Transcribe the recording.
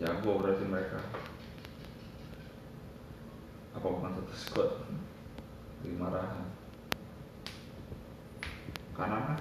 jago berarti mereka. Apa bukan satu squad dimarahin karena kan